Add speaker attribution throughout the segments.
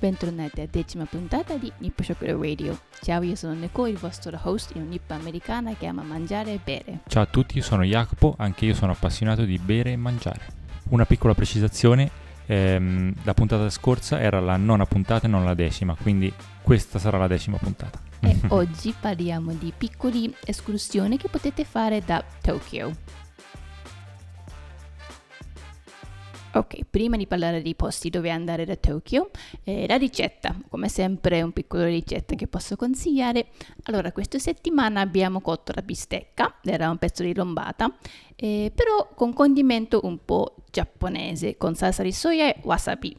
Speaker 1: bentornati alla decima puntata di Nippo Shokuro Radio. Ciao, io sono Neko, il vostro host in un'ippa americana che ama mangiare e bere.
Speaker 2: Ciao a tutti, io sono Jacopo, anche io sono appassionato di bere e mangiare. Una piccola precisazione, ehm, la puntata scorsa era la nona puntata e non la decima, quindi questa sarà la decima puntata.
Speaker 1: E oggi parliamo di piccole escursioni che potete fare da Tokyo. Ok, prima di parlare dei posti dove andare da Tokyo, eh, la ricetta, come sempre un piccolo ricetta che posso consigliare. Allora, questa settimana abbiamo cotto la bistecca, era un pezzo di lombata, eh, però con condimento un po' giapponese, con salsa di soia e wasabi.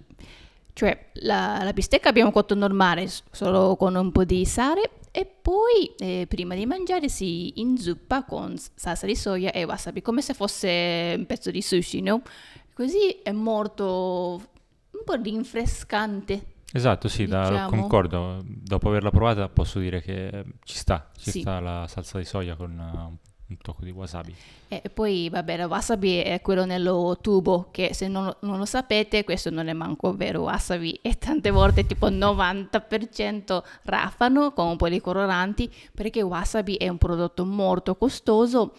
Speaker 1: Cioè, la, la bistecca abbiamo cotto normale, solo con un po' di sale, e poi eh, prima di mangiare si inzuppa con salsa di soia e wasabi, come se fosse un pezzo di sushi, no? Così è molto un po' rinfrescante.
Speaker 2: Esatto, sì, da,
Speaker 1: diciamo.
Speaker 2: concordo. Dopo averla provata posso dire che ci sta, ci
Speaker 1: Sì.
Speaker 2: sta la salsa di soia con uh, un tocco di wasabi.
Speaker 1: E poi, vabbè, il wasabi è quello nello tubo, che se non, non lo sapete, questo non è manco vero wasabi, e tante volte tipo 90% raffano con un po' di coloranti, perché wasabi è un prodotto molto costoso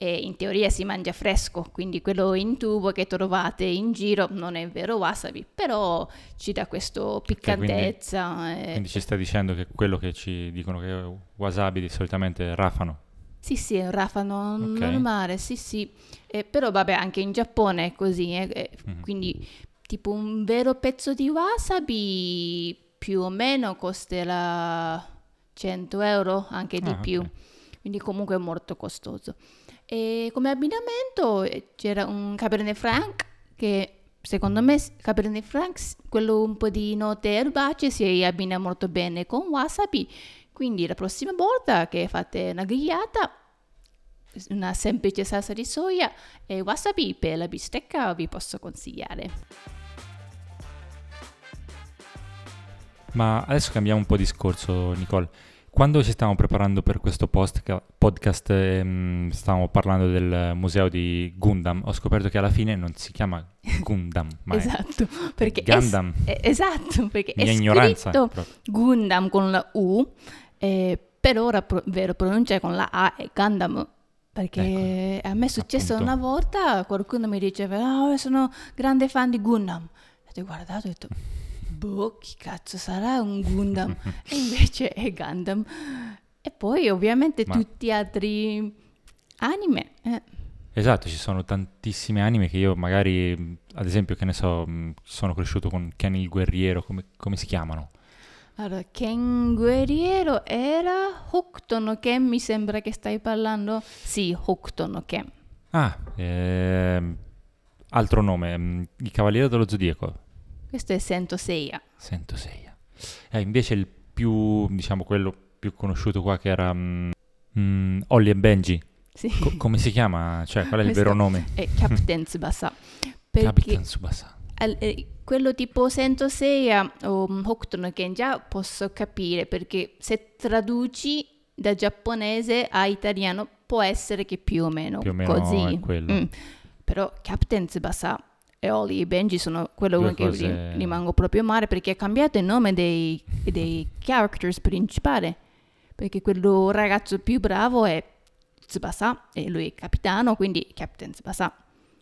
Speaker 1: e in teoria si mangia fresco, quindi quello in tubo che trovate in giro non è vero wasabi, però ci dà questo piccantezza. e-
Speaker 2: Quindi ci stai dicendo che quello che ci dicono che è wasabi solitamente rafano.
Speaker 1: Sì, sì, è un rafano
Speaker 2: Ok.
Speaker 1: normale, sì, sì. Eh, però vabbè, anche in Giappone è così, eh, eh,
Speaker 2: Mhm.
Speaker 1: quindi tipo un vero pezzo di wasabi più o meno costerà 100 euro, anche di
Speaker 2: Ah,
Speaker 1: più.
Speaker 2: ok.
Speaker 1: Quindi comunque è molto costoso. E come abbinamento eh, c'era un Cabernet Franc che secondo me Cabernet Franc, quello un po' di note erbacee, si abbina molto bene con wasabi. Quindi la prossima volta che fate una grigliata, una semplice salsa di soia e wasabi per la bistecca vi posso consigliare.
Speaker 2: Ma adesso cambiamo un po' discorso, Nicole. Quando ci stavamo preparando per questo post- podcast, ehm, stavamo parlando del museo di Gundam, ho scoperto che alla fine non si chiama Gundam, ma
Speaker 1: esatto, perché
Speaker 2: Gundam.
Speaker 1: è- esatto, perché
Speaker 2: Mia
Speaker 1: è
Speaker 2: ignoranza.
Speaker 1: scritto
Speaker 2: proprio.
Speaker 1: Gundam con la U, eh, però la pro- vero pronuncia con la A è Gundam. Perché a me è successo
Speaker 2: Ecco, appunto.
Speaker 1: una volta, qualcuno mi diceva, oh, sono grande fan di Gundam. E ho guardato e ho detto, boh, chi cazzo sarà un Gundam? e invece è Gundam. E poi ovviamente
Speaker 2: Ma-
Speaker 1: tutti gli altri anime. eh.
Speaker 2: Esatto, ci sono tantissime anime che io magari, ad esempio, che ne so, mh, sono cresciuto con Ken il guerriero, come, come si chiamano?
Speaker 1: Allora, Ken Guerriero era Hokuto no Ken, mi sembra che stai parlando? Sì, Hokuto no Ken.
Speaker 2: Ah, ehm, altro nome, mh, il Cavaliere dello Zodiaco,
Speaker 1: Questo è Sento Seiya.
Speaker 2: Sento Seiya. Eh, invece il più, diciamo, quello più conosciuto qua che era mh, mh, Holly e Benji,
Speaker 1: Sì.
Speaker 2: Co- come si chiama? Cioè, qual è il vero nome?
Speaker 1: È Captain Tsubasa.
Speaker 2: Capitan Tsubasa.
Speaker 1: al- eh, quello tipo Sento Seiya o um, Hokuto no Ken già posso capire perché se traduci da giapponese a italiano può essere che più o meno,
Speaker 2: Più o meno
Speaker 1: così.
Speaker 2: è quello.
Speaker 1: Mm. Però Captain Tsubasa e Oli e Benji sono quello
Speaker 2: Due
Speaker 1: che
Speaker 2: cose-
Speaker 1: ri- rimango proprio male perché ha cambiato il nome dei, dei characters principali. Perché quello ragazzo più bravo è Tsubasa e lui è capitano, quindi Captain Tsubasa.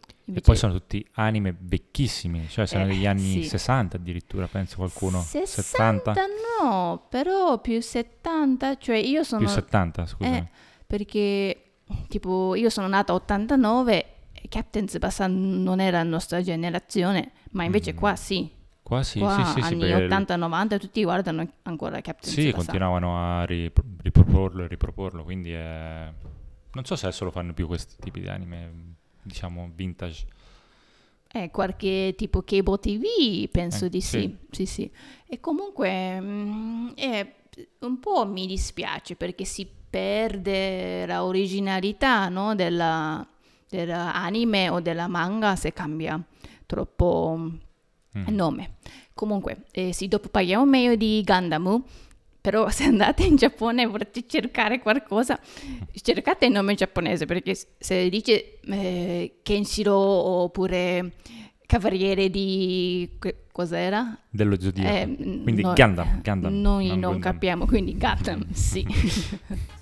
Speaker 2: E
Speaker 1: Invece-
Speaker 2: poi sono tutti anime vecchissimi, cioè sono
Speaker 1: Eh,
Speaker 2: degli anni
Speaker 1: sì.
Speaker 2: 60 addirittura, penso qualcuno.
Speaker 1: 60
Speaker 2: 70?
Speaker 1: no, però più 70, cioè io sono...
Speaker 2: Più 70, scusami.
Speaker 1: eh, perché tipo io sono nata 89 e Captain Tsubasa non era la nostra generazione, ma invece
Speaker 2: Mm.
Speaker 1: qua sì.
Speaker 2: Qua sì,
Speaker 1: qua
Speaker 2: sì, sì, sì,
Speaker 1: anni
Speaker 2: perché
Speaker 1: 80-90 tutti guardano ancora Captain
Speaker 2: sì,
Speaker 1: Tsubasa.
Speaker 2: continuavano a ripro- riproporlo e riproporlo, quindi è... non so se adesso lo fanno più questi tipi di anime, diciamo, vintage.
Speaker 1: Eh, qualche tipo cable TV, penso
Speaker 2: Eh,
Speaker 1: di sì.
Speaker 2: sì.
Speaker 1: sì. E comunque mm, eh, un po' mi dispiace perché si perde la originalità no, della, dell'anime o della manga se cambia troppo
Speaker 2: Mm.
Speaker 1: il nome. Comunque, eh, sì, dopo parliamo meglio di Gundam. Però se andate in Giappone e volete cercare qualcosa, cercate il nome giapponese perché se dice eh, Kenshiro oppure cavaliere di... cos'era?
Speaker 2: Dello zodiaco.
Speaker 1: Eh,
Speaker 2: Quindi
Speaker 1: no-
Speaker 2: Gundam, Gundam,
Speaker 1: Noi
Speaker 2: non
Speaker 1: non,
Speaker 2: Gundam.
Speaker 1: capiamo, quindi Gundam, sì.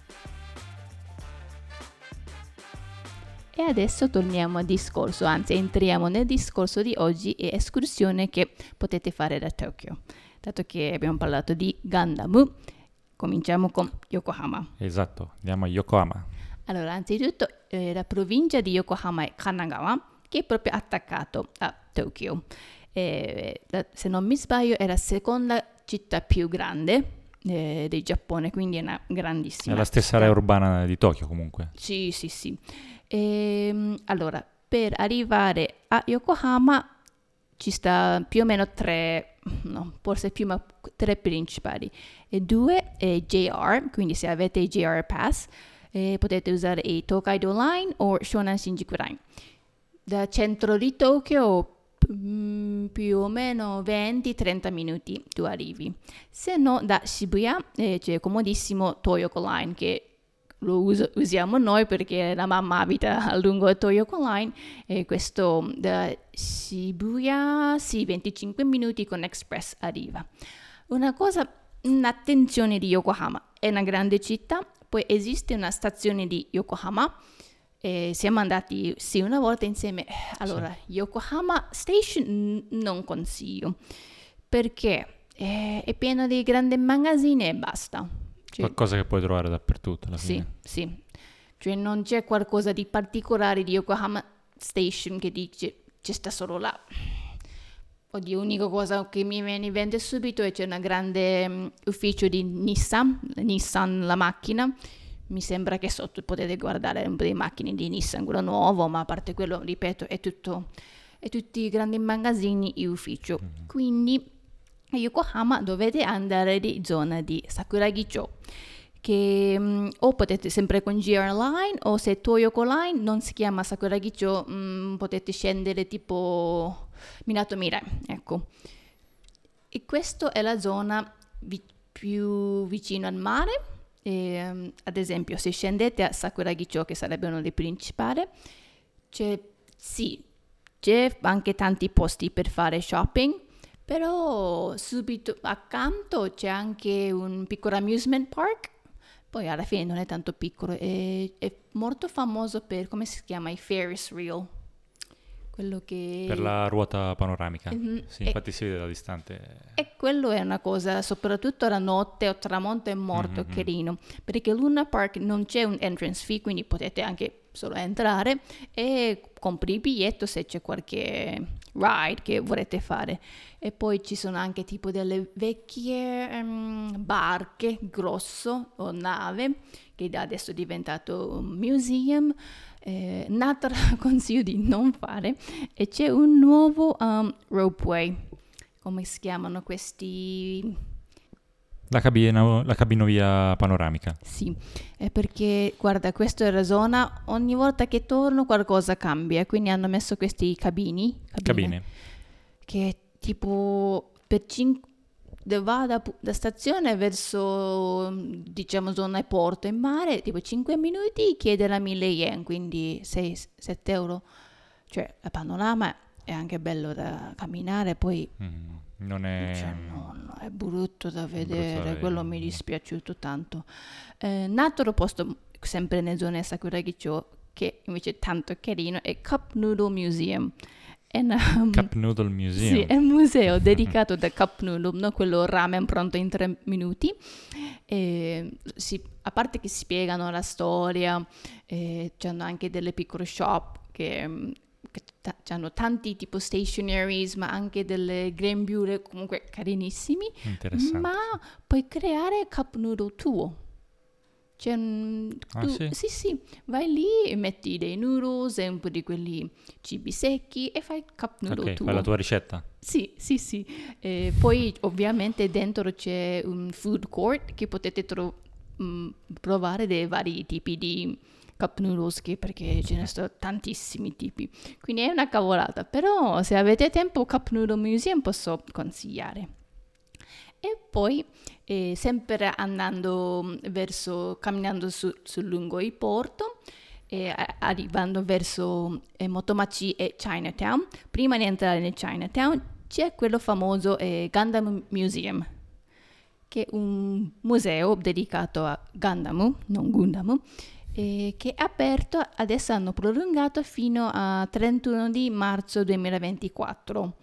Speaker 1: e adesso torniamo al discorso, anzi entriamo nel discorso di oggi e escursione che potete fare da Tokyo. Dato che abbiamo parlato di Gundam, cominciamo con Yokohama.
Speaker 2: Esatto, andiamo a Yokohama.
Speaker 1: Allora, anzitutto eh, la provincia di Yokohama è Kanagawa, che è proprio attaccato a Tokyo. Eh, la- se non mi sbaglio è la seconda città più grande eh, del Giappone, quindi è una grandissima
Speaker 2: È la stessa
Speaker 1: città.
Speaker 2: area urbana di Tokyo comunque.
Speaker 1: Sì, sì, sì. Ehm, allora, per arrivare a Yokohama ci sta più o meno tre, no, forse più ma tre principali. E due è JR, quindi se avete il JR Pass eh, potete usare il Tokaido Line o Shonan Shinjuku Line. Da centro di Tokyo mm, più o meno 20-30 minuti tu arrivi. Se no da Shibuya eh, c'è comodissimo Toyoko Line che lo uso- usiamo noi perché la mamma abita a lungo il Toyoko Line e questo da Shibuya, sì, 25 minuti con Express arriva. Una cosa, un'attenzione di Yokohama, è una grande città, poi esiste una stazione di Yokohama, e siamo andati sì una volta insieme. Allora, Yokohama Station non consiglio perché è, è pieno di grandi magazzini e basta.
Speaker 2: Qualcosa che puoi trovare dappertutto alla
Speaker 1: sì,
Speaker 2: fine.
Speaker 1: sì. Cioè non c'è qualcosa di particolare di Yokohama Station che dice c'è sta solo là. Oddio, l'unica cosa che mi viene in mente subito è c'è un grande mm, ufficio di Nissan, Nissan la macchina. Mi sembra che sotto potete guardare un po' di macchine di Nissan, quello nuovo, ma a parte quello, ripeto, è tutto, è tutti i grandi magazzini e ufficio. Quindi a Yokohama dovete andare di zona di Sakuragicho che mm, o potete sempre con GR Line o se Toyoko Line non si chiama Sakuragicho mm, potete scendere tipo Minato Mirai ecco. E questa è la zona vi- più vicino al mare e, mm, ad esempio se scendete a Sakuragicho che sarebbe uno dei principali c'è sì c'è anche tanti posti per fare shopping però subito accanto c'è anche un piccolo amusement park poi alla fine non è tanto piccolo, è, è molto famoso per, come si chiama, i Ferris wheel. Quello che...
Speaker 2: Per la ruota panoramica.
Speaker 1: Mhm,
Speaker 2: Sì,
Speaker 1: e-
Speaker 2: infatti si vede da distante.
Speaker 1: E quello è una cosa, soprattutto la notte o tramonto è molto
Speaker 2: Mhm.
Speaker 1: carino, perché Luna Park non c'è un entrance fee, quindi potete anche solo entrare e compri il biglietto se c'è qualche ride che vorrete fare. E poi ci sono anche tipo delle vecchie ehm, barche grosso o nave che da adesso è diventato un museum. Eh, Natra consiglio di non fare e c'è un nuovo um, ropeway come si chiamano questi?
Speaker 2: La, cabina, la cabinovia panoramica.
Speaker 1: Sì, è perché guarda, questa è la zona, ogni volta che torno qualcosa cambia, quindi hanno messo questi cabini,
Speaker 2: Cabine.
Speaker 1: che tipo per 5 va da, da stazione verso diciamo zona e porto in mare, tipo 5 minuti chiede la 1000 yen, quindi 6-7 euro. Cioè, la panorama è anche bello da camminare, poi
Speaker 2: Mm, non è...
Speaker 1: Cioè, no, no, è brutto da
Speaker 2: brutto da
Speaker 1: vedere,
Speaker 2: vedere,
Speaker 1: quello mi è dispiaciuto tanto. Eh, un altro posto, sempre nelle zone Sakuragicho, che invece è tanto carino, è Cup Noodle Museum. È, una-
Speaker 2: Cup Noodle Museum.
Speaker 1: sì, è un museo dedicato da Cup Noodle, no? quello ramen pronto in tre minuti. E si- a parte che spiegano la storia, eh, c'hanno anche delle piccole shop che, mm, che ta- hanno tanti tipo stationaries, ma anche delle grembiule comunque carinissimi. Ma puoi creare cup noodle tuo. C'è un,
Speaker 2: Ah,
Speaker 1: tu-
Speaker 2: sì?
Speaker 1: sì, sì, vai lì e metti dei noodles e un po' di quelli cibi secchi e fai cup noodle
Speaker 2: ok,
Speaker 1: tuo.
Speaker 2: fai la tua ricetta.
Speaker 1: Sì, sì, sì. E poi ovviamente dentro c'è un food court che potete tro- mm, provare dei vari tipi di cup noodles che- perché ce ne sono tantissimi tipi. Quindi è una cavolata, però se avete tempo Cup Noodle Museum posso consigliare. E poi eh, sempre andando verso, camminando su, su lungo il porto, e a- arrivando verso eh, Motomachi e Chinatown. Prima di entrare nel Chinatown c'è quello famoso eh, Gundam Museum, che è un museo dedicato a Gundam, non Gundam, eh, che è aperto, adesso hanno prolungato fino a 31 di marzo 2024.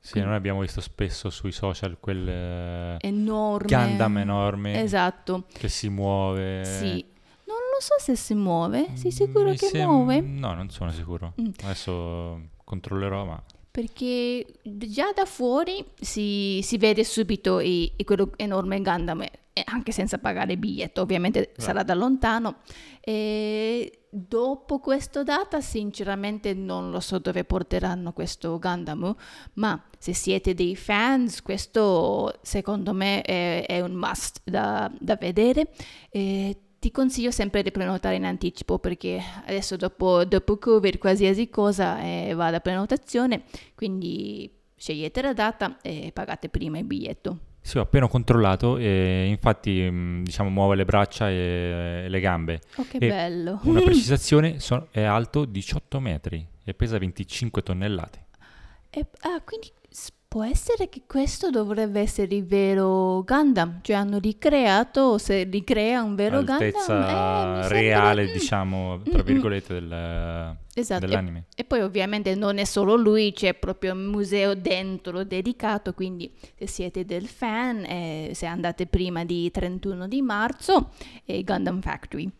Speaker 2: Sì, noi abbiamo visto spesso sui social quel eh,
Speaker 1: Enorme.
Speaker 2: Gundam enorme
Speaker 1: Esatto,
Speaker 2: che si muove.
Speaker 1: sì. Non lo so se si muove, sei sicuro
Speaker 2: Mi
Speaker 1: che
Speaker 2: sem-
Speaker 1: muove?
Speaker 2: No, non sono sicuro.
Speaker 1: Mm.
Speaker 2: Adesso controllerò, ma
Speaker 1: Perché già da fuori si, si vede subito i- i- quello enorme Gundam, anche senza pagare biglietto, ovviamente sarà da lontano. E dopo questa data, sinceramente, non lo so dove porteranno questo Gundam, ma se siete dei fans, questo secondo me è, è un must da, da vedere. E ti consiglio sempre di prenotare in anticipo perché adesso dopo, dopo Covid qualsiasi cosa eh, va da prenotazione, quindi scegliete la data e pagate prima il biglietto.
Speaker 2: sì, ho appena controllato e infatti mh, diciamo muove le braccia e, le gambe.
Speaker 1: Oh che
Speaker 2: E
Speaker 1: bello!
Speaker 2: Una precisazione, so- è alto 18 metri e pesa 25 tonnellate.
Speaker 1: E- ah, quindi può essere che questo dovrebbe essere il vero Gundam, cioè hanno ricreato, se ricrea un vero
Speaker 2: Altezza
Speaker 1: Gundam, eh, sembra-
Speaker 2: reale,
Speaker 1: mm,
Speaker 2: diciamo, tra
Speaker 1: mm,
Speaker 2: virgolette, del-
Speaker 1: Esatto, e-
Speaker 2: dell'anime.
Speaker 1: E poi ovviamente non è solo lui, c'è proprio un museo dentro dedicato, quindi se siete del fan, eh, se andate prima di 31 di marzo, è Gundam Factory.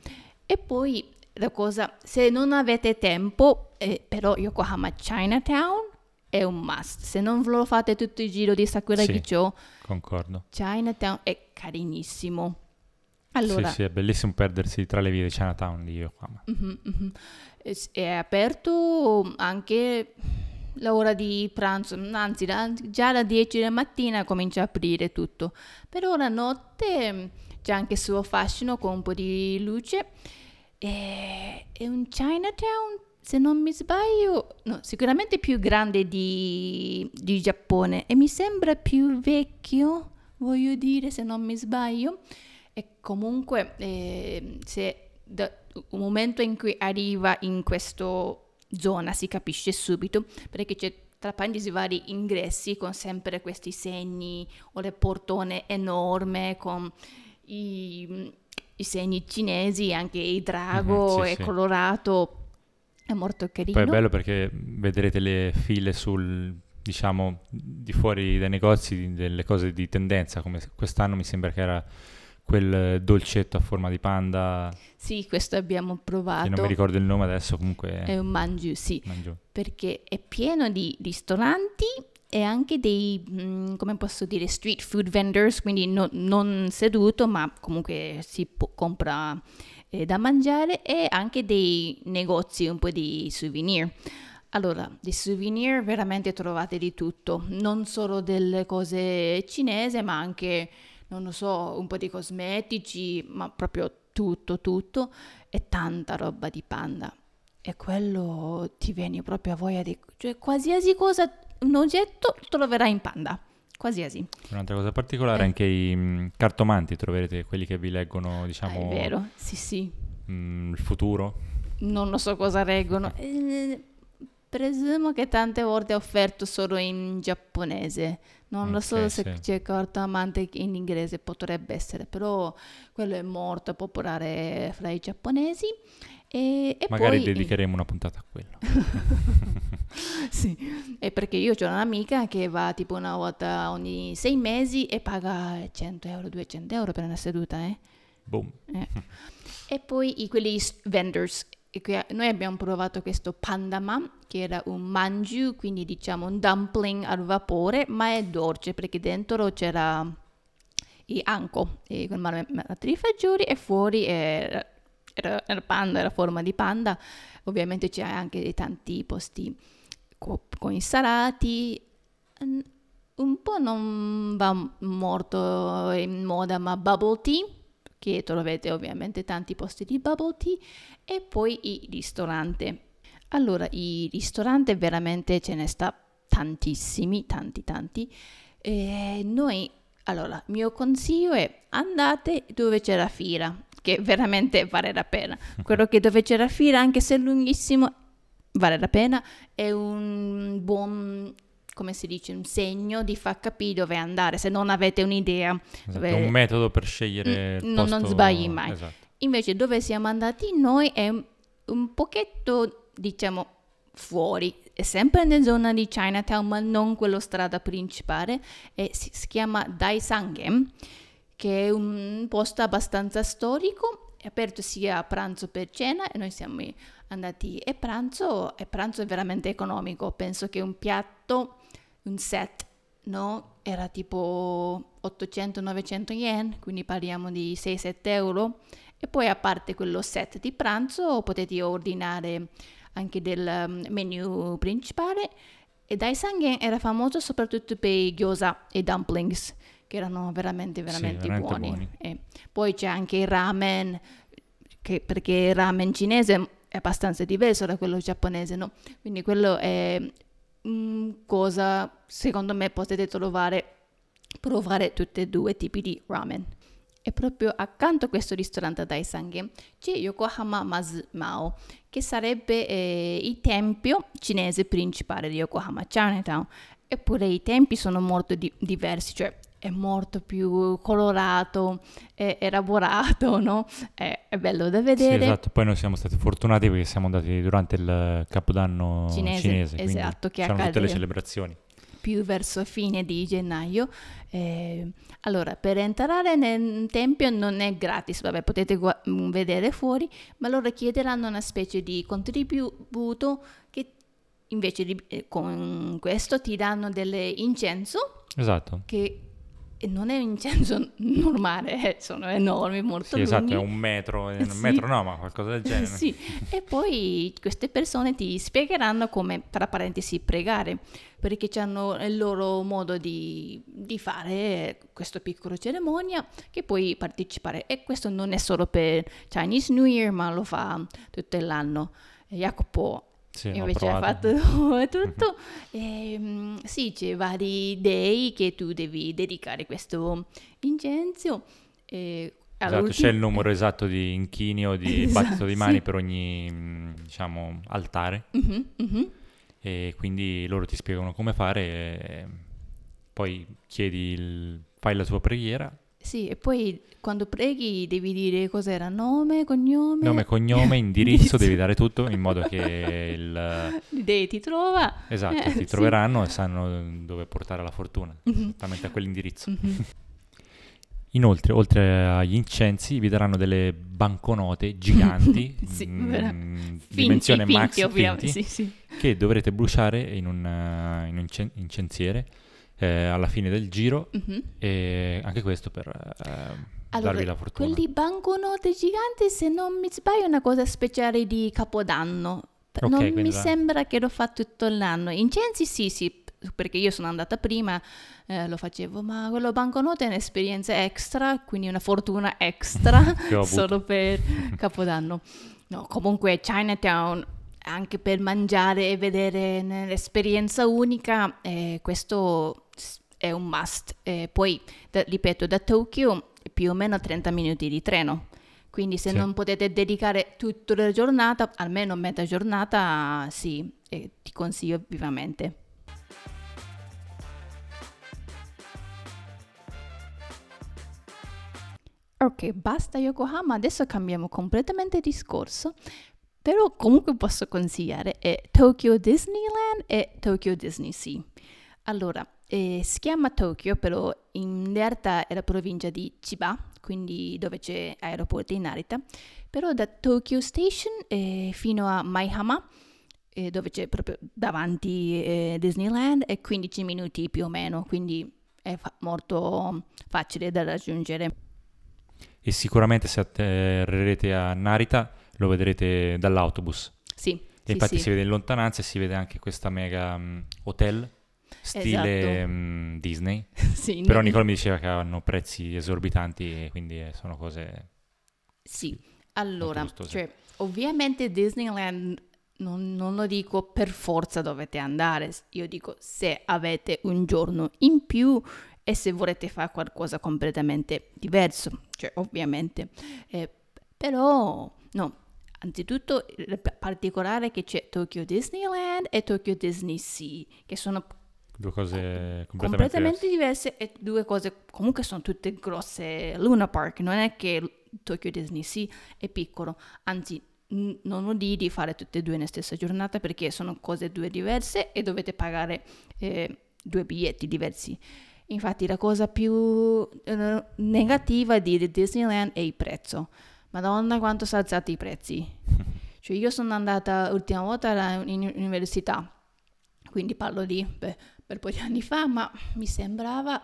Speaker 1: E poi la cosa, se non avete tempo, eh, però Yokohama Chinatown è un must. Se non lo fate tutto il giro di Sakuragi
Speaker 2: Sì.
Speaker 1: Cho,
Speaker 2: Concordo.
Speaker 1: Chinatown è carinissimo. Allora,
Speaker 2: Sì, sì, è bellissimo perdersi tra le vie di Chinatown di Yokohama.
Speaker 1: Mhm, mhm. E s- È aperto anche l'ora di pranzo, anzi da- già alle 10 della mattina comincia a aprire tutto. Però la notte mm, c'è anche il suo fascino con un po' di luce. E- È un Chinatown, se non mi sbaglio, no, sicuramente più grande di, di Giappone e mi sembra più vecchio, voglio dire, se non mi sbaglio. E comunque, eh, se da un momento in cui arriva in questa zona si capisce subito, perché c'è tra parentesi vari ingressi con sempre questi segni o le portone enorme con i, i segni cinesi, anche il drago
Speaker 2: Mhm, sì,
Speaker 1: è
Speaker 2: sì.
Speaker 1: colorato, è molto carino.
Speaker 2: Poi è bello perché vedrete le file sul, diciamo, di fuori dai negozi delle cose di tendenza, come quest'anno mi sembra che era quel dolcetto a forma di panda,
Speaker 1: Sì, questo abbiamo provato.
Speaker 2: non mi ricordo il nome adesso, comunque
Speaker 1: È un mangiu, sì.
Speaker 2: mangio.
Speaker 1: perché è pieno di ristoranti e anche dei, mm, come posso dire, street food vendors, quindi no- non seduto, ma comunque si può- compra eh, da mangiare e anche dei negozi un po' di souvenir. Allora, di souvenir veramente trovate di tutto, non solo delle cose cinese, ma anche, non lo so, un po' di cosmetici, ma proprio tutto, tutto e tanta roba di panda. E quello ti viene proprio a voglia di... Cioè, qualsiasi cosa, un oggetto, troverai in panda. Qualsiasi.
Speaker 2: Un'altra cosa particolare,
Speaker 1: Eh.
Speaker 2: anche i mh, cartomanti, troverete quelli che vi leggono,
Speaker 1: Ah,
Speaker 2: diciamo,
Speaker 1: è vero, sì sì.
Speaker 2: mh, il futuro.
Speaker 1: Non lo so cosa reggono. Eh, presumo che tante volte è offerto solo in giapponese. Non lo so se
Speaker 2: sì.
Speaker 1: c'è cartomante in inglese, potrebbe essere, però quello è molto popolare fra i giapponesi. E, e
Speaker 2: Magari
Speaker 1: poi...
Speaker 2: dedicheremo una puntata a quello.
Speaker 1: Sì, è perché io ho un'amica che va tipo una volta ogni sei mesi e paga 100 euro, 200 euro per una seduta, eh.
Speaker 2: Boom.
Speaker 1: Eh. E poi i, quelli vendors. Noi abbiamo provato questo pandama, che era un manju, quindi diciamo un dumpling al vapore, ma è dolce perché dentro c'era il anco, e con marmellata di fagioli e fuori era, era, era panda, era forma di panda. Ovviamente c'è anche tanti posti co- con i salati. Mm, Un po' non va molto in moda, ma bubble tea, che trovate ovviamente tanti posti di bubble tea, e poi il ristorante. Allora, i ristoranti veramente ce ne sta tantissimi, tanti, tanti. E noi Allora, il mio consiglio è andate dove c'è la fila, che veramente vale la pena. Quello che dove c'è la fila, anche se è lunghissimo, vale la pena. È un buon, come si dice, un segno di far capire dove andare, se non avete un'idea.
Speaker 2: Esatto,
Speaker 1: dove-
Speaker 2: un metodo per scegliere il
Speaker 1: Mm, non-
Speaker 2: posto-
Speaker 1: sbagli mai.
Speaker 2: Esatto.
Speaker 1: Invece dove siamo andati noi è un- pochetto, diciamo, fuori. È sempre nella zona di Chinatown, ma non quella strada principale. E si, si chiama Daisangem, che è un posto abbastanza storico. È aperto sia a pranzo per cena e noi siamo andati a pranzo. E pranzo è veramente economico. Penso che un piatto, un set, no? Era tipo 800-900 yen, quindi parliamo di 6-7 euro. E poi a parte quello set di pranzo potete ordinare anche del um, menu principale e Daisangen era famoso soprattutto per i gyoza e dumplings che erano veramente veramente,
Speaker 2: veramente
Speaker 1: buoni.
Speaker 2: buoni.
Speaker 1: E poi c'è anche il ramen che- perché il ramen cinese è abbastanza diverso da quello giapponese, no? Quindi quello è mm, cosa secondo me potete trovare provare tutti e due i tipi di ramen. E proprio accanto a questo ristorante Daisanghe c'è Yokohama Mazu Mao, che sarebbe eh, il tempio cinese principale di Yokohama Chinatown. Eppure i tempi sono molto di- diversi, cioè è molto più colorato, elaborato, no? È, è bello da
Speaker 2: Sì,
Speaker 1: vedere.
Speaker 2: esatto. Poi noi siamo stati fortunati perché siamo andati durante il Capodanno
Speaker 1: Cinese,
Speaker 2: cinese,
Speaker 1: esatto, che
Speaker 2: c'erano tutte le celebrazioni.
Speaker 1: più verso fine di gennaio. Eh, allora, per entrare nel tempio non è gratis, vabbè, potete gua- mm, vedere fuori, ma loro chiederanno una specie di contributo che invece di, eh, con questo ti danno dell'incenso
Speaker 2: Esatto.
Speaker 1: che non è un incenso normale, eh, sono enormi, molto
Speaker 2: Sì, esatto,
Speaker 1: lunghi.
Speaker 2: è un metro, un
Speaker 1: Sì.
Speaker 2: metro no, ma qualcosa del genere.
Speaker 1: Sì, e poi queste persone ti spiegheranno come, tra parentesi, pregare, perché hanno il loro modo di, di fare questa piccola cerimonia che puoi partecipare. E questo non è solo per Chinese New Year, ma lo fa tutto l'anno. E Jacopo
Speaker 2: Sì,
Speaker 1: invece ha fatto tutto. E, sì, c'è vari dei che tu devi dedicare questo incenso. E
Speaker 2: Esatto,
Speaker 1: all'ultimo-
Speaker 2: c'è il numero esatto di inchini o di
Speaker 1: Esatto,
Speaker 2: battito di mani
Speaker 1: sì.
Speaker 2: per ogni, diciamo, altare
Speaker 1: Mhm, mhm.
Speaker 2: e quindi loro ti spiegano come fare poi chiedi, il- fai la tua preghiera,
Speaker 1: Sì, e poi quando preghi devi dire cos'era nome, cognome.
Speaker 2: nome, cognome, indirizzo, devi dare tutto in modo che il...
Speaker 1: L'idea ti trova.
Speaker 2: Esatto,
Speaker 1: Eh,
Speaker 2: ti
Speaker 1: sì.
Speaker 2: troveranno e sanno dove portare la fortuna,
Speaker 1: Mhm.
Speaker 2: esattamente a quell'indirizzo.
Speaker 1: Mhm.
Speaker 2: Inoltre, oltre agli incensi, vi daranno delle banconote giganti,
Speaker 1: Sì,
Speaker 2: mm,
Speaker 1: vera-
Speaker 2: dimensione
Speaker 1: Finti, finti,
Speaker 2: maxi,
Speaker 1: ovviamente.
Speaker 2: finti,
Speaker 1: Sì, sì.
Speaker 2: che dovrete bruciare in un, eh, in un incen- incensiere eh, alla fine del giro
Speaker 1: Mhm.
Speaker 2: e anche questo per eh,
Speaker 1: Allora,
Speaker 2: darvi la fortuna.
Speaker 1: quelli banconote giganti, se non mi sbaglio, è una cosa speciale di Capodanno. P-
Speaker 2: Ok,
Speaker 1: non mi
Speaker 2: va-
Speaker 1: sembra che lo fa tutto l'anno. Incensi sì, sì, perché io sono andata prima, eh, lo facevo, ma quello banconote è un'esperienza extra, quindi una fortuna extra solo per Capodanno. No, comunque Chinatown, anche per mangiare e vedere l'esperienza unica, eh, questo è un must. Eh, poi, da- ripeto, da Tokyo più o meno 30 minuti di treno. Quindi se
Speaker 2: Sì.
Speaker 1: non potete dedicare tutta la giornata, almeno metà giornata, sì, eh, ti consiglio vivamente. Ok, basta Yokohama, adesso cambiamo completamente discorso, però comunque posso consigliare è Tokyo Disneyland e Tokyo Disney Sea. Allora, eh, si chiama Tokyo, però in realtà è la provincia di Chiba, quindi dove c'è aeroporto in Narita, però da Tokyo Station eh, fino a Maihama, eh, dove c'è proprio davanti eh, Disneyland, è 15 minuti più o meno, quindi è fa- molto facile da raggiungere.
Speaker 2: E sicuramente se atterrerete a Narita lo vedrete dall'autobus.
Speaker 1: Sì, sì,
Speaker 2: infatti
Speaker 1: sì.
Speaker 2: si vede in lontananza e si vede anche questa mega mm, hotel stile
Speaker 1: Esatto.
Speaker 2: mm, Disney.
Speaker 1: Sì,
Speaker 2: Però Nicole mi diceva che hanno prezzi esorbitanti e quindi eh, sono cose...
Speaker 1: Sì, allora, cioè, ovviamente Disneyland non, non lo dico per forza dovete andare, io dico se avete un giorno in più e se volete fare qualcosa completamente diverso, cioè ovviamente. Eh, però, no, anzitutto il particolare che c'è Tokyo Disneyland e Tokyo Disney Sea, che sono
Speaker 2: Due cose completamente,
Speaker 1: completamente diverse. e due cose comunque sono tutte grosse. Luna Park non è che Tokyo Disney Sea è piccolo, anzi non dire di fare tutte e due nella stessa giornata perché sono cose due diverse e dovete pagare eh, due biglietti diversi. Infatti la cosa più eh, negativa di Disneyland è il prezzo. Madonna quanto sono alzati i prezzi. Cioè io sono andata l'ultima volta in università, quindi parlo di beh, per un po' di anni fa, ma mi sembrava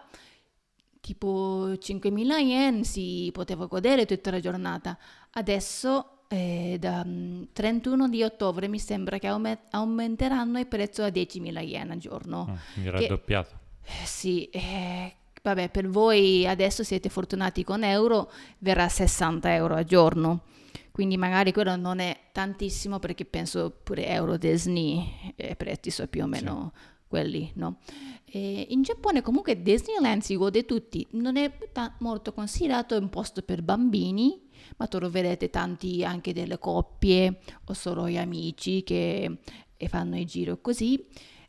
Speaker 1: tipo 5.000 yen si poteva godere tutta la giornata. Adesso eh, da mm, 31 di ottobre mi sembra che aume- aumenteranno il prezzo a 10.000 yen al giorno.
Speaker 2: Ah, quindi
Speaker 1: Che-
Speaker 2: raddoppiato.
Speaker 1: Eh, sì, eh, vabbè, per voi adesso siete fortunati con euro, verrà 60 euro al giorno. Quindi magari quello non è tantissimo perché penso pure Euro Disney eh, i prezzi sono più o meno quelli, no? E in Giappone comunque Disneyland si gode tutti, non è ta- molto considerato un posto per bambini, ma troverete tanti anche delle coppie o solo gli amici che e fanno il giro così.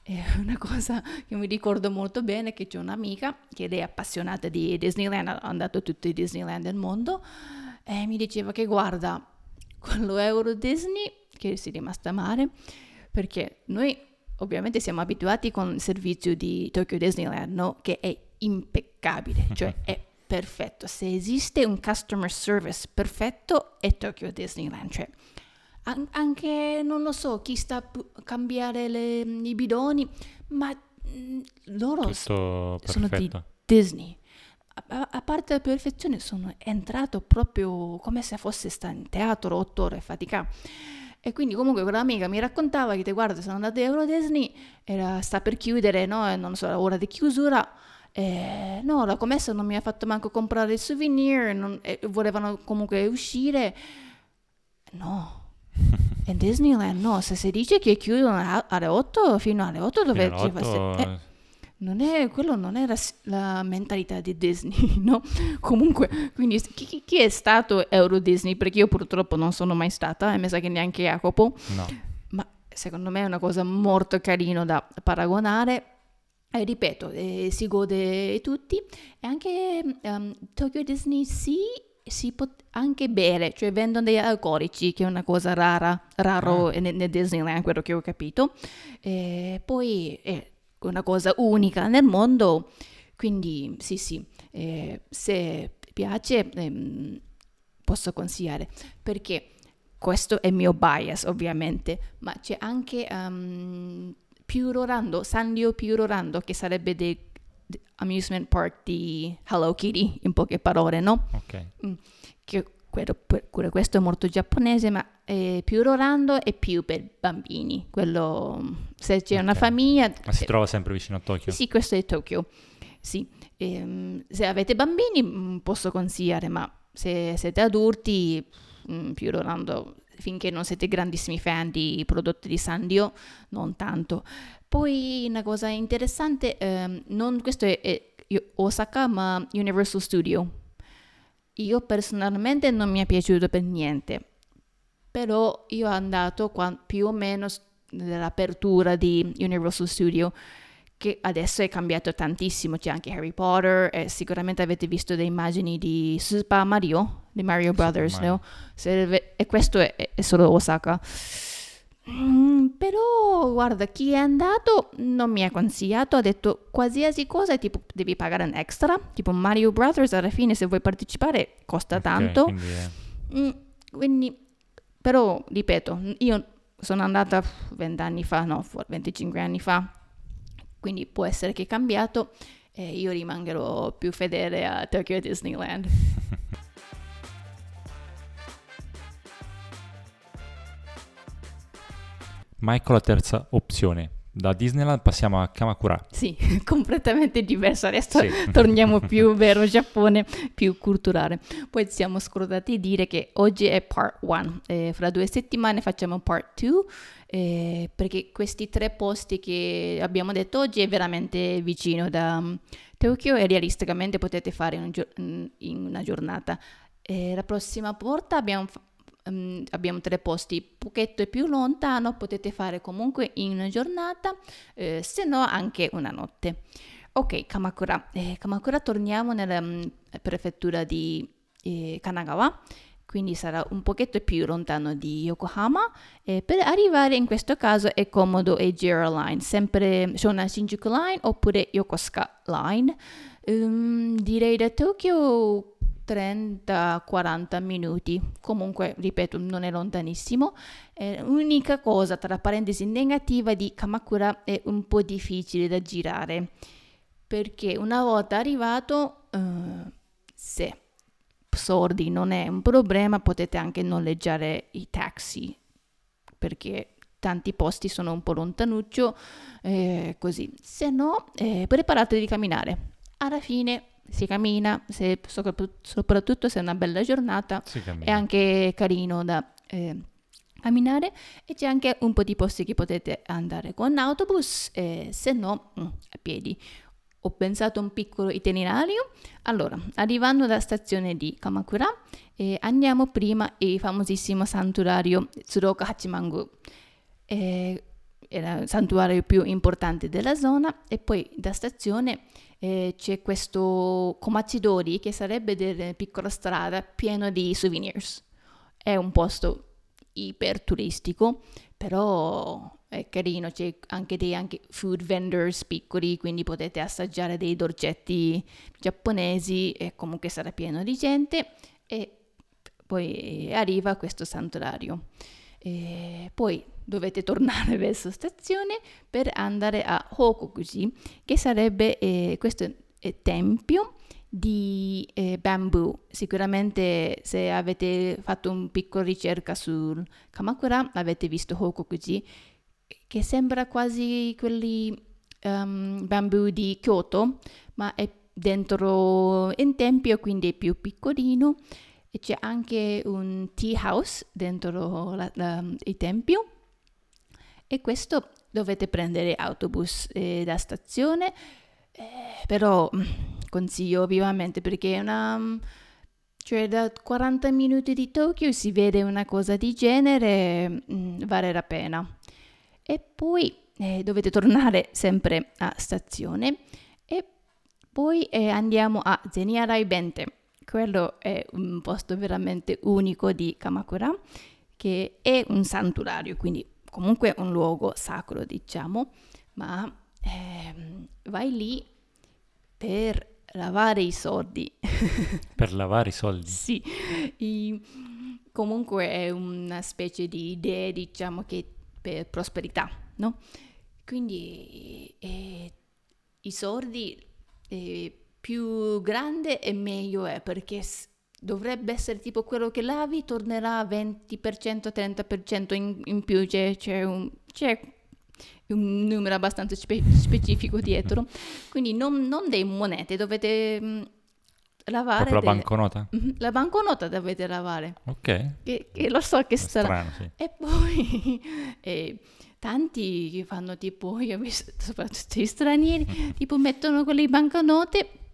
Speaker 1: E una cosa che mi ricordo molto bene è che c'è un'amica che è appassionata di Disneyland, ha andato a tutti i Disneyland del mondo e mi diceva che guarda, quello Euro Disney, che si è rimasta male, perché noi ovviamente siamo abituati con il servizio di Tokyo Disneyland, no? Che è impeccabile, cioè è perfetto. Se esiste un customer service perfetto è Tokyo Disneyland, cioè an- anche, non lo so, chi sta a cambiare le- i bidoni, ma mm, loro sono di. Disney. A, a- parte la perfezione, sono entrato proprio come se fosse sta in teatro otto ore fatica. E quindi comunque quell'amica mi raccontava che, te, guarda, sono andata a Euro Disney, era, sta per chiudere, no? E non so, la ora di chiusura. E, no, la commessa non mi ha fatto manco comprare il souvenir, non- e volevano comunque uscire. No. In Disneyland no, se si dice che chiudono alle 8, fino alle 8 dove ci fa-
Speaker 2: otto,
Speaker 1: eh, non è, quello non è la, mentalità di Disney, no? Comunque, quindi chi, chi- è stato Euro Disney? Perché io purtroppo non sono mai stata e mi sa che neanche Jacopo,
Speaker 2: no.
Speaker 1: ma secondo me è una cosa molto carina da paragonare. E ripeto, eh, si gode tutti e anche ehm, Tokyo Disney Sea si può anche bere, cioè vendono degli alcolici, che è una cosa rara, raro
Speaker 2: Ah.
Speaker 1: nel, nel Disneyland, quello che ho capito. E poi è una cosa unica nel mondo, quindi sì sì, eh, se piace ehm, posso consigliare, perché questo è il mio bias ovviamente, ma c'è anche um, Piurorando, Sanrio Piurorando, che sarebbe dei amusement park di Hello Kitty, in poche parole, no?
Speaker 2: Ok.
Speaker 1: Che quello- pure questo è molto giapponese, ma eh, Piurorando è più per bambini, quello se c'è una
Speaker 2: Ok.
Speaker 1: famiglia...
Speaker 2: Ma si
Speaker 1: eh,
Speaker 2: trova sempre vicino a Tokyo?
Speaker 1: sì, questo è Tokyo. Sì, ehm, se avete bambini mm, posso consigliare, ma se siete adulti, mm, più Rolando, finché non siete grandissimi fan di prodotti di Sandio, non tanto. Poi una cosa interessante, ehm, non, questo è, è Osaka, ma Universal Studio. Io personalmente non mi è piaciuto per niente, però io sono andato qua- più o meno nell'apertura di Universal Studio che adesso è cambiato tantissimo, c'è anche Harry Potter e sicuramente avete visto delle immagini di Super Mario, di Mario
Speaker 2: Super
Speaker 1: Brothers,
Speaker 2: Mario.
Speaker 1: no? Se e questo è, è solo Osaka. Mm, però guarda, chi è andato non mi ha consigliato, ha detto qualsiasi cosa tipo devi pagare un extra, tipo Mario Brothers alla fine se vuoi partecipare costa
Speaker 2: Ok,
Speaker 1: tanto.
Speaker 2: quindi
Speaker 1: Mm, quindi, però, ripeto, io sono andata 20 anni fa, no, fu- 25 anni fa, quindi può essere che è cambiato e io rimangerò più fedele a Tokyo Disneyland.
Speaker 2: Ma ecco la terza opzione. Da Disneyland passiamo a Kamakura.
Speaker 1: Sì, completamente diverso. Adesso
Speaker 2: Sì.
Speaker 1: torniamo più vero Giappone, più culturale. Poi siamo scordati di dire che oggi è part 1. fra due settimane facciamo part 2 eh, perché questi tre posti che abbiamo detto oggi è veramente vicino da um, Tokyo e realisticamente potete fare in, un, in una giornata. Eh, la prossima volta abbiamo, um, abbiamo tre posti, Phuket è più lontano, potete fare comunque in una giornata, eh, se no anche una notte. Ok, Kamakura. Eh, Kamakura torniamo nella um, prefettura di eh, Kanagawa quindi sarà un pochetto più lontano di Yokohama. E per arrivare in questo caso è comodo e Jira Line, sempre Shonan Shinjuku Line oppure Yokosuka Line. Um, direi da Tokyo 30-40 minuti, comunque ripeto non è lontanissimo. Eh, l'unica cosa tra parentesi negativa di Kamakura è un po' difficile da girare perché una volta arrivato, uh, se sordi non è un problema, potete anche noleggiare i taxi perché tanti posti sono un po' lontanuccio, eh, così. Se no, eh, preparatevi di camminare. Alla fine si cammina, se, soprattutto se è una bella giornata, è anche carino da eh, camminare e c'è anche un po' di posti che potete andare con autobus, eh, se no mm, a piedi ho pensato un piccolo itinerario. Allora, arrivando dalla stazione di Kamakura, eh, andiamo prima al famosissimo santuario Tsuroka Hachimangu. Eh, era il santuario più importante della zona e poi da stazione eh, c'è questo Komachidori che sarebbe una piccola strada piena di souvenirs. È un posto iper turistico, però è carino, c'è anche dei anche food vendors piccoli, quindi potete assaggiare dei dolcetti giapponesi e comunque sarà pieno di gente e poi arriva questo santuario. E poi dovete tornare verso stazione per andare a Hokokuji, che sarebbe eh, questo eh, tempio di eh, bamboo. Sicuramente se avete fatto un piccolo ricerca sul Kamakura avete visto Hokokuji che sembra quasi quelli um, bambù di Kyoto, ma è dentro in tempio, quindi è più piccolino. E c'è anche un tea house dentro la, la, il tempio. E questo dovete prendere autobus eh, da stazione, eh, però mm, consiglio vivamente perché è una... Cioè da 40 minuti di Tokyo si vede una cosa di genere, mh, mm, vale la pena. E poi eh, dovete tornare sempre a stazione. E poi eh, andiamo a Zeniarai Bente. Quello è un posto veramente unico di Kamakura che è un santuario, quindi comunque un luogo sacro, diciamo, ma eh, vai lì per lavare i soldi.
Speaker 2: per lavare i soldi?
Speaker 1: sì, I, comunque è una specie di idea, diciamo, che per prosperità, no? Quindi eh, i soldi eh, più grande e meglio è perché dovrebbe essere tipo quello che lavi tornerà 20%, 30% in, in più, c'è, c'è, un, c'è, un, numero abbastanza spe- specifico dietro, quindi non, non dei monete, dovete mh, mm, lavare.
Speaker 2: Proprio la banconota?
Speaker 1: Mm-hmm, la banconota dovete lavare.
Speaker 2: Ok.
Speaker 1: Che, che lo so che
Speaker 2: sarà. Strano, sì.
Speaker 1: E poi eh, tanti che fanno tipo, io ho visto soprattutto gli stranieri, mm-hmm. tipo mettono quelle banconote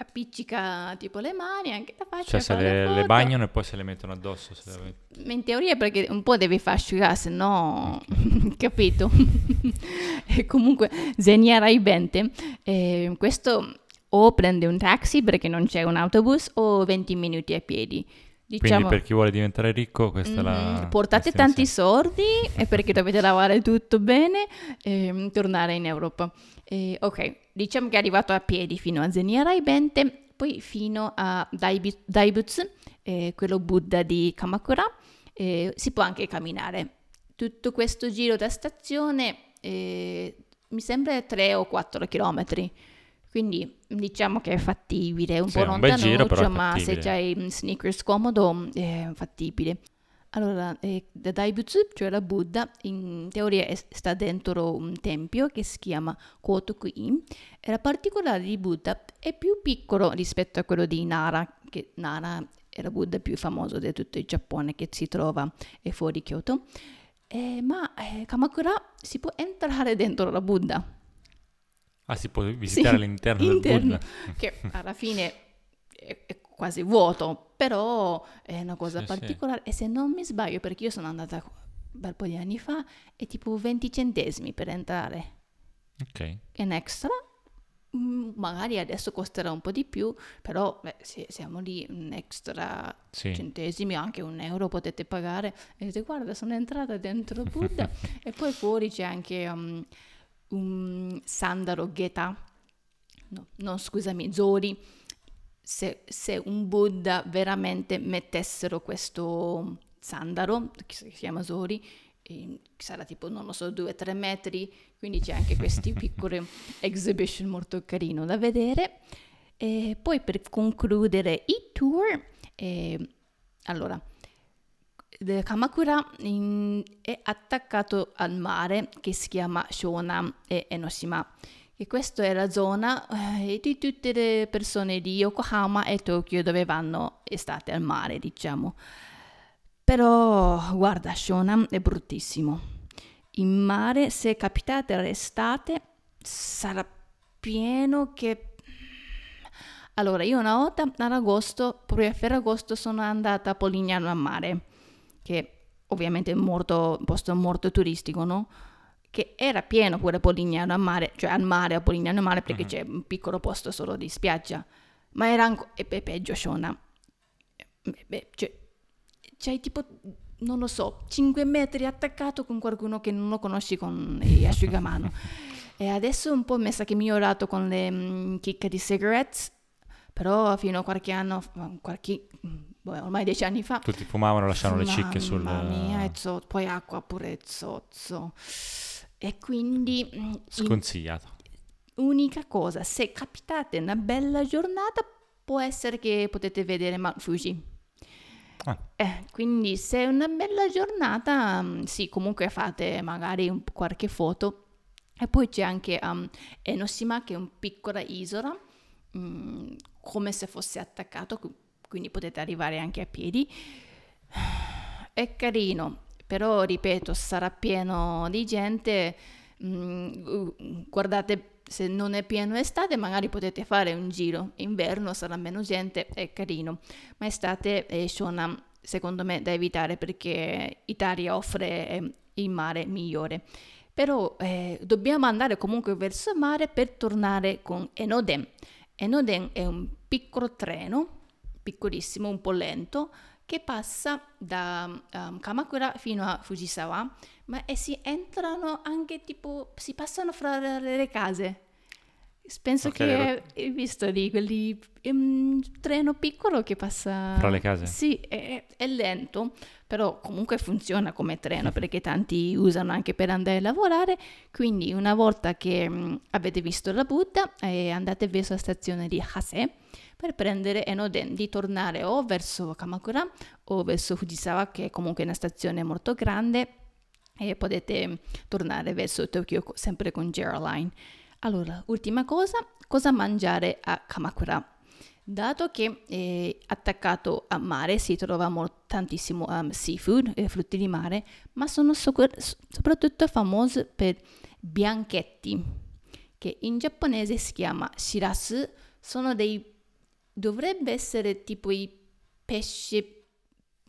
Speaker 1: appiccica tipo le mani, anche la faccia.
Speaker 2: Cioè se le, le, bagnano e poi se le mettono addosso. Se
Speaker 1: le... In teoria perché un po' devi far asciugare, se no, capito? e comunque Zeniarai Bente, eh, questo o prende un taxi perché non c'è un autobus o 20 minuti a piedi.
Speaker 2: Diciamo, Quindi per chi vuole diventare ricco questa mm, è la...
Speaker 1: Mm-hmm. Portate tanti soldi e perché dovete lavorare tutto bene e tornare in Europa. E, ok, diciamo che è arrivato a piedi fino a Zeniarai Bente, poi fino a Daibu- Daibutsu, eh, quello Buddha di Kamakura. Eh, si può anche camminare. Tutto questo giro da stazione eh, mi sembra 3 o 4 chilometri. Quindi diciamo che è fattibile, un sì, po' lontanuccio, ma se c'hai sneakers comodo è fattibile. Allora, eh, da Daibutsu, cioè la Buddha, in teoria è, sta dentro un tempio che si chiama Kotoku-in e la particolare di Buddha è più piccolo rispetto a quello di Nara, che Nara era Buddha più famoso di tutto il Giappone che si trova fuori Kyoto. Eh, ma eh, Kamakura si può entrare dentro la Buddha.
Speaker 2: Ah, si può visitare
Speaker 1: Sì,
Speaker 2: all'interno del
Speaker 1: interno,
Speaker 2: Buddha?
Speaker 1: che alla fine è, è quasi vuoto, però è una cosa
Speaker 2: Sì, sì.
Speaker 1: particolare. E se non mi sbaglio, perché io sono andata un bel po' di anni fa, è tipo 20 centesimi per entrare.
Speaker 2: Ok.
Speaker 1: in extra. Mm, Magari adesso costerà un po' di più, però beh, se siamo lì un extra
Speaker 2: Sì.
Speaker 1: centesimi, anche un euro potete pagare. E dite, guarda, sono entrata dentro Buddha. e poi fuori c'è anche um, un sandalo Geta, no, non scusami, Zori. Se, se un Buddha veramente mettessero questo sandalo, che si chiama Zori, e sarà tipo, non lo so, 2-3 metri, quindi c'è anche questi piccoli exhibition molto carino da vedere. E poi per concludere il tour, eh, allora, Kamakura in- è attaccato al mare che si chiama Shonan e Enoshima. E questa è la zona eh, di tutte le persone di Yokohama e Tokyo dove vanno estate al mare, diciamo. Però guarda, Shonan è bruttissimo. In mare, se capitate l'estate, sarà pieno che... Allora, io una volta ad agosto, proprio a Ferragosto, sono andata a Polignano a mare, che ovviamente è un posto molto turistico, no? Che era pieno pure Polignano a mare, cioè al mare a Polignano a mare, perché
Speaker 2: Mhm.
Speaker 1: c'è un piccolo posto solo di spiaggia. Ma era ancora... E pe- peggio, Shona. Beh, cioè, c'hai tipo, non lo so, 5 metri attaccato con qualcuno che non lo conosci con gli asciugamano. e adesso un po' mi sa che migliorato con le mm, chicche di cigarettes, però fino a qualche anno, fa- qualche, mm, boh, ormai dieci anni fa,
Speaker 2: Tutti fumavano, lasciavano le cicche sul...
Speaker 1: Mamma mia, zozzo, poi acqua pure zozzo. E quindi, mm,
Speaker 2: Sconsigliato.
Speaker 1: unica cosa, se capitate una bella giornata, può essere che potete vedere Mount Fuji.
Speaker 2: Ah.
Speaker 1: Eh, quindi se è una bella giornata, mm, sì, comunque fate magari un- qualche foto. E poi c'è anche um, Enoshima, che è una piccola isola, mm, come se fosse attaccato, qui- quindi potete arrivare anche a piedi. È carino, però ripeto, sarà pieno di gente. Mm, guardate, se non è pieno estate, magari potete fare un giro. Inverno sarà meno gente, è carino. Ma estate è Shonan, secondo me, da evitare perché Italia offre eh, il mare migliore. Però eh, dobbiamo andare comunque verso il mare per tornare con Enoden. Enoden è un piccolo treno, piccolissimo, un po' lento, che passa da um, Kamakura fino a Fujisawa, ma e si entrano anche tipo, si passano fra le, case. Penso
Speaker 2: Ok,
Speaker 1: che hai visto lì, quelli, un treno piccolo che passa...
Speaker 2: Fra le case?
Speaker 1: Sì, è, è lento, però comunque funziona come treno perché tanti usano anche per andare a lavorare. Quindi una volta che mh, avete visto la Buddha, eh, andate verso la stazione di Hase per prendere Enoden, di tornare o verso Kamakura o verso Fujisawa, che è comunque una stazione molto grande, e potete tornare verso Tokyo sempre con JR Line. Allora, ultima cosa, cosa mangiare a Kamakura? Dato che è attaccato a mare si trova mol- tantissimo um, seafood e frutti di mare, ma sono so- soprattutto famose per bianchetti, che in giapponese si chiama shirasu, sono dei dovrebbe essere tipo i pesci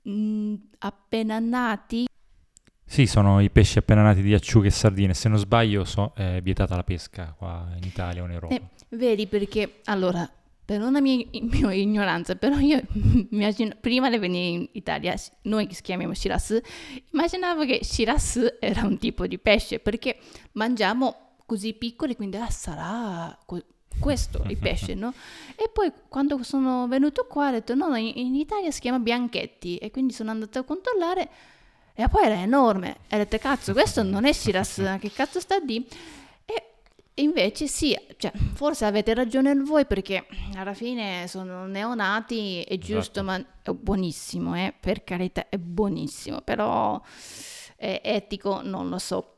Speaker 1: mm, appena nati.
Speaker 2: Sì, sono i pesci appena nati di acciughe e sardine. Se non sbaglio, so, è vietata la pesca qua in Italia o in Europa.
Speaker 1: Eh, vedi perché allora per una mia, mia ignoranza, però io immagino, prima di venire in Italia, noi che si chiamiamo shirasu, immaginavo che shirasu era un tipo di pesce perché mangiamo così piccoli, quindi ah, sarà co- questo il pesce, no? E poi quando sono venuto qua ho detto no, no, in, in Italia si chiama bianchetti e quindi sono andata a controllare e poi era enorme e ho detto cazzo questo non è shirasu, che cazzo sta di? E invece sì, cioè, forse avete ragione voi perché alla fine sono neonati, è giusto,
Speaker 2: Esatto.
Speaker 1: ma è buonissimo, eh, per carità, è buonissimo, però è etico, non lo so.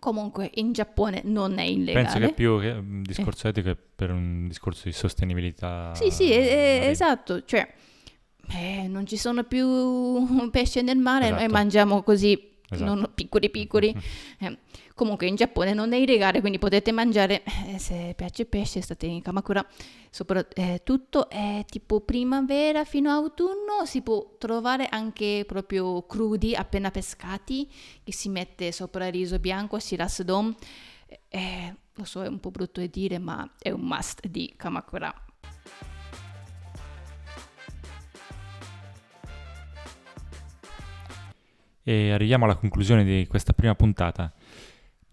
Speaker 1: Comunque in Giappone non è illegale.
Speaker 2: Penso che più che un discorso etico è per un discorso di sostenibilità.
Speaker 1: Sì, sì, è- esatto, cioè eh, non ci sono più pesce nel mare, noi
Speaker 2: Esatto.
Speaker 1: mangiamo così
Speaker 2: Esatto.
Speaker 1: non piccoli piccoli. Eh, comunque in Giappone non è illegale, quindi potete mangiare, eh, se piace pesce, state in Kamakura, soprattutto è tipo primavera fino a autunno, si può trovare anche proprio crudi, appena pescati, che si mette sopra il riso bianco, shiras don. Eh, lo so, è un po' brutto da dire, ma è un must di Kamakura.
Speaker 2: E arriviamo alla conclusione di questa prima puntata.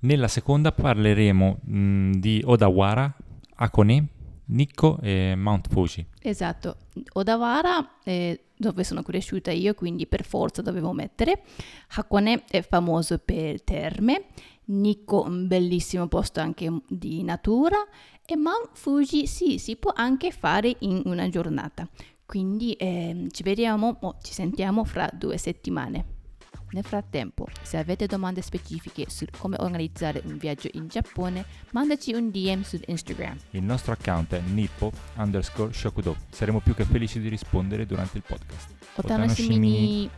Speaker 2: Nella seconda parleremo mh, di Odawara, Hakone, Nikko e Mount Fuji.
Speaker 1: Esatto, Odawara è dove sono cresciuta io, quindi per forza dovevo mettere. Hakone è famoso per terme, Nikko un bellissimo posto anche di natura e Mount Fuji sì, si può anche fare in una giornata. Quindi eh, ci vediamo o ci sentiamo fra due settimane. Nel frattempo, se avete domande specifiche su come organizzare un viaggio in Giappone, mandaci un DM su Instagram.
Speaker 2: Il nostro account è nippo underscore shokudo. Saremo più che felici di rispondere durante il podcast.
Speaker 1: Otanoshimi.